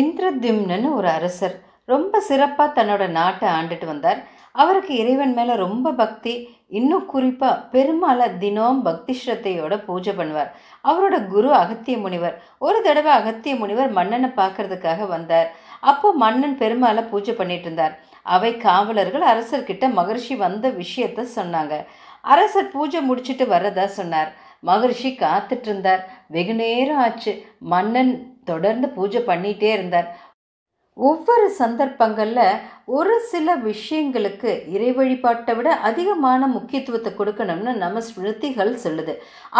இந்திரத்யும்னன்னு ஒரு அரசர். ரொம்ப சிறப்பாக தன்னோட நாட்டை ஆண்டுட்டு வந்தார். அவருக்கு இறைவன் மேலே ரொம்ப பக்தி. இன்னும் குறிப்பாக பெருமாளை தினம் பக்தி ஸ்ரத்தையோட பூஜை பண்ணுவார். அவரோட குரு அகத்திய முனிவர். ஒரு தடவை அகத்திய முனிவர் மன்னனை பார்க்கறதுக்காக வந்தார். அப்போ மன்னன் பெருமாளை பூஜை பண்ணிட்டு இருந்தார். அவை காவலர்கள் அரசர்கிட்ட மகர்ஷி வந்த விஷயத்த சொன்னாங்க. அரசர் பூஜை முடிச்சிட்டு வர்றதா சொன்னார். மகர்ஷி காத்துட்டு இருந்தார். வெகு நேரம் ஆச்சு. மன்னன் தொடர்ந்து பூஜை பண்ணிகிட்டே இருந்தார். ஒவ்வொரு சந்தர்ப்பங்களில் ஒரு சில விஷயங்களுக்கு இறை வழிபாட்டை விட அதிகமான முக்கியத்துவத்தை கொடுக்கணும்னு நம்ம ஸ்மிருதிகள் சொல்லுது.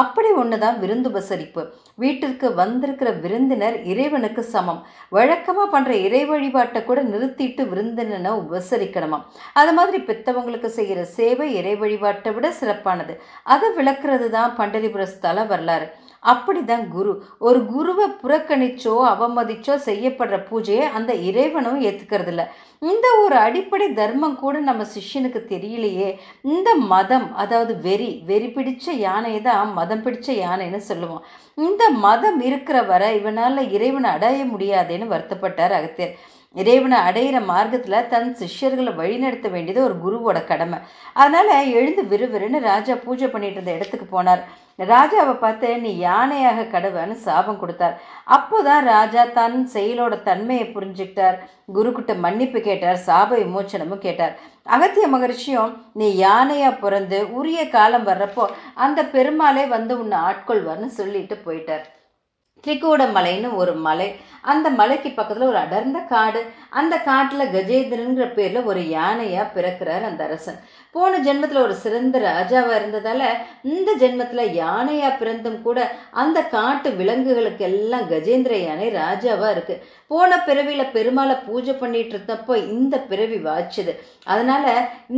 அப்படி ஒன்று தான் விருந்துபசரிப்பு வீட்டிற்கு வந்திருக்கிற விருந்தினர் இறைவனுக்கு சமம். வழக்கமாக பண்ணுற இறை வழிபாட்டை கூட நிறுத்திட்டு விருந்தினனை உபசரிக்கணுமா? அது மாதிரி பெத்தவங்களுக்கு செய்கிற சேவை இறை வழிபாட்டை விட சிறப்பானது. அதை விளக்குறது தான் பண்டரிபுர ஸ்தல வரலாறு. அப்படிதான் குரு. ஒரு குருவை புறக்கணிச்சோ அவமதிச்சோ செய்யப்படுற பூஜையை அந்த இறைவனும் ஏற்றுக்கிறது இல்லை இந்த ஒரு அடிப்படை தர்மம் கூட நம்ம சிஷ்யனுக்கு தெரியலையே. இந்த மதம் அதாவது வெறி வெறி பிடிச்ச யானையை தான் மதம் பிடிச்ச யானைன்னு சொல்லுவோம். இந்த மதம் இருக்கிற வரை இவனால் இறைவனை அடைய முடியாதேன்னு வருத்தப்பட்டார் அகத்தியர். இறைவனை அடையிற மார்க்கத்தில் தன் சிஷ்யர்களை வழிநடத்த வேண்டியது ஒரு குருவோட கடமை. அதனால் எழுந்து விறுவிறுன்னு ராஜா பூஜை பண்ணிட்டு இருந்த இடத்துக்கு போனார். ராஜாவை பார்த்து நீ யானையாக கடவைன்னு சாபம் கொடுத்தார். அப்போதான் ராஜா தன் செயலோட தன்மையை புரிஞ்சுக்கிட்டார். குருக்கிட்ட மன்னிப்பு கேட்டார் சாப விமோச்சனமும் கேட்டார். அகத்திய மகர்ஷியும் நீ யானையாக பிறந்து உரிய காலம் வர்றப்போ அந்த பெருமாளே வந்து உன்னை ஆட்கொள்வார்னு சொல்லிட்டு போயிட்டார். திரிகூட மலைன்னு ஒரு மலை. அந்த மலைக்கு பக்கத்தில் ஒரு அடர்ந்த காடு. அந்த காட்டில் கஜேந்திரங்கிற பேரில் ஒரு யானையாக பிறக்கிறார் அந்த அரசன். போன ஜென்மத்தில் ஒரு சிறந்த ராஜாவாக இருந்ததால் இந்த ஜென்மத்தில் யானையாக பிறந்தும் கூட அந்த காட்டு விலங்குகளுக்கு எல்லாம் கஜேந்திர யானை ராஜாவாக இருக்குது போன பிறவியில் பெருமாளை பூஜை பண்ணிட்டு இருந்தப்போ இந்த பிறவி வாச்சுது அதனால்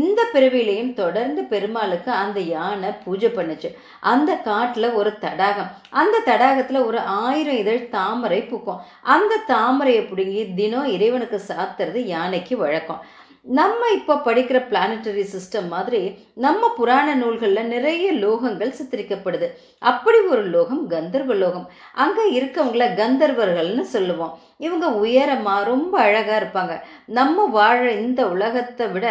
இந்த பிறவிலையும் தொடர்ந்து பெருமாளுக்கு அந்த யானை பூஜை பண்ணுச்சு. அந்த காட்டில் ஒரு தடாகம். அந்த தடாகத்தில் ஒரு ஆயிரம் இதழ் தாமரை பூக்கும். அந்த தாமரையை பிடுங்கி தினம் இறைவனுக்கு சாத்துறது யானைக்கு வழக்கம். நம்ம இப்போ படிக்கிற பிளானட்டரி சிஸ்டம் மாதிரி நம்ம புராண நூல்களில் நிறைய லோகங்கள் சித்தரிக்கப்படுது. அப்படி ஒரு லோகம் கந்தர்வ லோகம். அங்கே இருக்கவங்கள கந்தர்வர்கள்னு சொல்லுவோம். இவங்க உயரமாக ரொம்ப அழகாக இருப்பாங்க. நம்ம வாழ இந்த உலகத்தை விட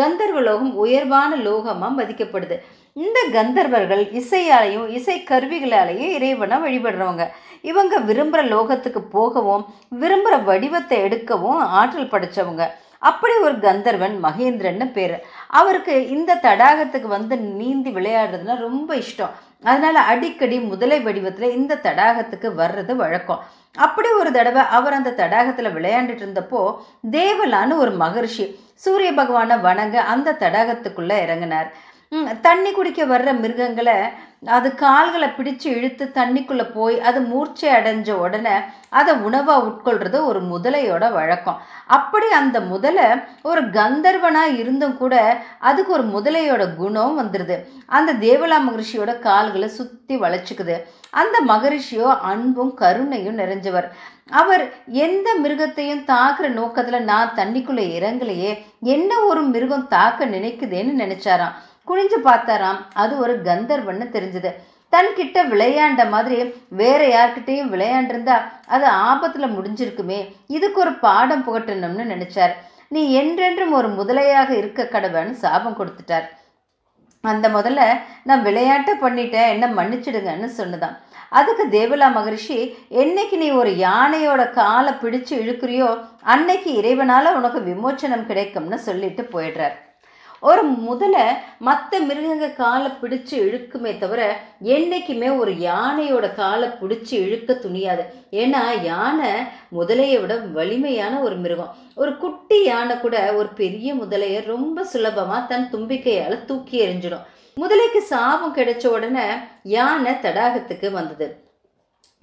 கந்தர்வ லோகம் உயர்வான லோகமாக மதிக்கப்படுது. இந்த கந்தர்வர்கள் இசையாலையும் இசை கருவிகளாலேயும் இறைவனை வழிபடுறவங்க. இவங்க விரும்புகிற லோகத்துக்கு போகவும் விரும்புகிற வடிவத்தை எடுக்கவும் ஆற்றல் படைச்சவங்க. அப்படி ஒரு கந்தர்வன் மகேந்திரன்னு பேர். அவருக்கு இந்த தடாகத்துக்கு வந்து நீந்தி விளையாடுறதுனா ரொம்ப இஷ்டம். அதனால் அடிக்கடி முதலை வடிவத்தில் இந்த தடாகத்துக்கு வர்றது வழக்கம். அப்படி ஒரு தடவை அவர் அந்த தடாகத்தில் விளையாண்டுட்டு இருந்தப்போ தேவலான்னு ஒரு மகர்ஷி சூரிய பகவானை வணங்க அந்த தடாகத்துக்குள்ளே இறங்கினார். தண்ணி குடிக்க வர்ற மிருகங்களை அது கால்களை பிடிச்சு இழுத்து தண்ணிக்குள்ளே போய் அது மூர்ச்சை அடைஞ்ச உடனே அதை உணவாக உட்கொள்றது ஒரு முதலையோட வழக்கம். அப்படி அந்த முதலை ஒரு கந்தர்வனாக இருந்தும் கூட அதுக்கு ஒரு முதலையோட குணம் வந்துடுது அந்த தேவலா மகரிஷியோட கால்களை சுற்றி வளைச்சிக்குது. அந்த மகரிஷியோ அன்பும் கருணையும் நிறைஞ்சவர். அவர் எந்த மிருகத்தையும் தாக்குற நோக்கத்தில் நான் தண்ணிக்குள்ளே இறங்கலையே என்ன ஒரு மிருகம் தாக்க நினைக்குதேன்னு நினச்சாராம். குனிஞ்சு பார்த்தாராம். அது ஒரு கந்தர்வன்னு தெரிஞ்சது. தன்கிட்ட விளையாண்ட மாதிரி வேற யார்கிட்டையும் விளையாண்டிருந்தா அது ஆபத்தில் முடிஞ்சிருக்குமே. இதுக்கு ஒரு பாடம் புகட்டணும்னு நினைச்சார். நீ என்றென்றும் ஒரு முதலையாக இருக்க கடவன் சாபம் கொடுத்துட்டார். அந்த முதல்ல நான் விளையாட்டை பண்ணிட்டேன். என்ன மன்னிச்சிடுங்கன்னு சொன்னதான் அதுக்கு தேவலா மகரிஷி என்னைக்கு நீ ஒரு யானையோட காலை பிடிச்சு இழுக்கிறியோ அன்னைக்கு இறைவனால் உனக்கு விமோச்சனம் கிடைக்கும்னு சொல்லிட்டு போயிடுறார். ஒரு முதலை மற்ற மிருகங்க காலை பிடிச்சு இழுக்குமே தவிர என்றைக்குமே ஒரு யானையோட காலை பிடிச்சி இழுக்க துணியாது. ஏன்னா யானை முதலையை விட வலிமையான ஒரு மிருகம். ஒரு குட்டி யானை கூட ஒரு பெரிய முதலையை ரொம்ப சுலபமாக தன் தும்பிக்கையால் தூக்கி எறிஞ்சிடும். முதலைக்கு சாபம் கிடைச்ச உடனே யானை தடாகத்துக்கு வந்தது.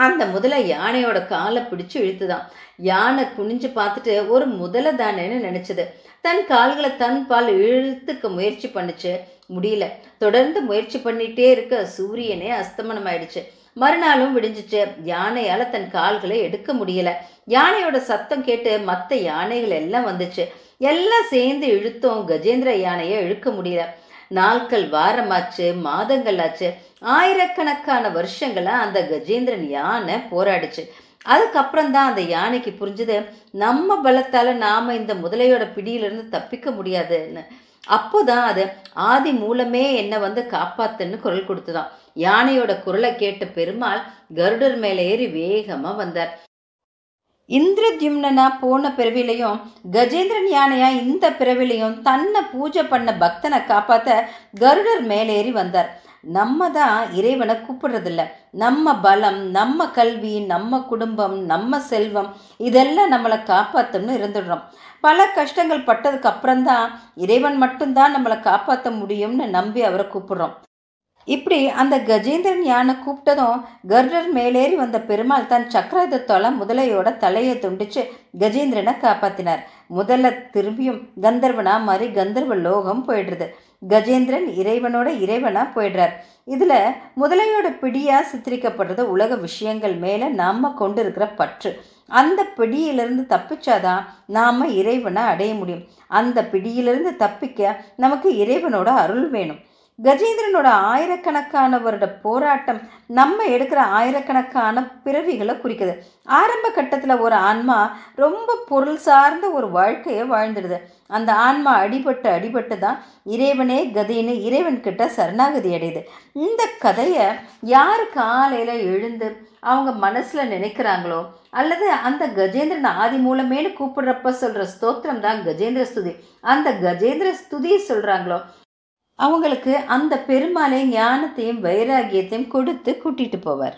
அந்த முதலை யானையோட காலை பிடிச்சு இழுத்துதான். யானை குனிஞ்சு பார்த்துட்டு ஒரு முதலை தானேன்னு நினச்சது. தன் கால்களை தன் பால் இழுத்துக்க முயற்சி பண்ணுச்சு. முடியல. தொடர்ந்து முயற்சி பண்ணிட்டே இருக்க சூரியனே அஸ்தமனம் ஆயிடுச்சு மறுநாளும் விடிஞ்சிச்சு. யானையால் தன் கால்களை எடுக்க முடியல. யானையோட சத்தம் கேட்டு மற்ற யானைகள் எல்லாம் வந்துச்சு. எல்லாம் சேர்ந்து இழுத்தோம். கஜேந்திர யானையை இழுக்க முடியல. நாட்கள் வாரமாச்சு மாதங்கள் ஆச்சு ஆயிரக்கணக்கான வருஷங்களை அந்த கஜேந்திரன் யானை போராடிச்சு. அதுக்கப்புறம் தான் அந்த யானைக்கு புரிஞ்சுது நம்ம பலத்தால் நாம் இந்த முதலையோட பிடியிலிருந்து தப்பிக்க முடியாதுன்னு. அப்போதான் அது ஆதி மூலமே என்னை வந்து காப்பாத்துன்னு குரல் கொடுத்துதான் யானையோட குரலை கேட்ட பெருமாள் கருடர் மேலே ஏறி வேகமாக வந்தார். இந்திரத்யும்னா போன பிறவிலையும் கஜேந்திரன் யானையா இந்த பிறவிலையும் தன்னை பூஜை பண்ண பக்தனை காப்பாற்ற கருடர் மேலேறி வந்தார். நம்ம தான் இறைவனை கூப்பிடுறதில்ல. நம்ம பலம் நம்ம கல்வி நம்ம குடும்பம் நம்ம செல்வம் இதெல்லாம் நம்மளை காப்பாற்றணும்னு இருந்துடுறோம். பல கஷ்டங்கள் பட்டதுக்கு அப்புறம்தான் இறைவன் மட்டும்தான் நம்மளை காப்பாற்ற முடியும்னு நம்பி அவரை கூப்பிடுறோம். இப்படி அந்த கஜேந்திரன் யானை கூப்பிட்டதும் கர்டர் மேலேறி வந்த பெருமாள் தன் சக்கராயுதத்தால முதலையோட தலையை துண்டிச்சு கஜேந்திரனை காப்பாத்தினார். முதல்ல திரும்பியும் கந்தர்வனா மாதிரி கந்தர்வ லோகம் போயிடுறது. கஜேந்திரன் இறைவனோட இறைவனா போயிடுறார். இதுல முதலையோட பிடியா சித்தரிக்கப்படுறது உலக விஷயங்கள் மேல நாம கொண்டு இருக்கிற பற்று. அந்த பிடியிலிருந்து தப்பிச்சாதான் நாம இறைவனை அடைய முடியும். அந்த பிடியிலிருந்து தப்பிக்க நமக்கு இறைவனோட அருள் வேணும். கஜேந்திரனோட ஆயிரக்கணக்கான வருட போராட்டம் நம்ம எடுக்கிற ஆயிரக்கணக்கான பிறவிகளை குறிக்குது. ஆரம்ப கட்டத்தில் ஒரு ஆன்மா ரொம்ப பொருள் சார்ந்த ஒரு வாழ்க்கையை வாழ்ந்துடுது. அந்த ஆன்மா அடிபட்டு அடிபட்டு தான் இறைவனே கதின்னு இறைவன்கிட்ட சரணாகதி அடையுது. இந்த கதையை யார் காலையில் எழுந்து அவங்க மனசில் நினைக்கிறாங்களோ அல்லது அந்த கஜேந்திரன் ஆதி மூலமேனு கூப்பிடுறப்ப சொல்கிற ஸ்தோத்திரம் தான் கஜேந்திர ஸ்துதி. அந்த கஜேந்திர ஸ்துதியை சொல்கிறாங்களோ அவங்களுக்கு அந்த பெருமாளை ஞானத்தையும் வைராகியத்தையும் கொடுத்து கூட்டிட்டு போவார்.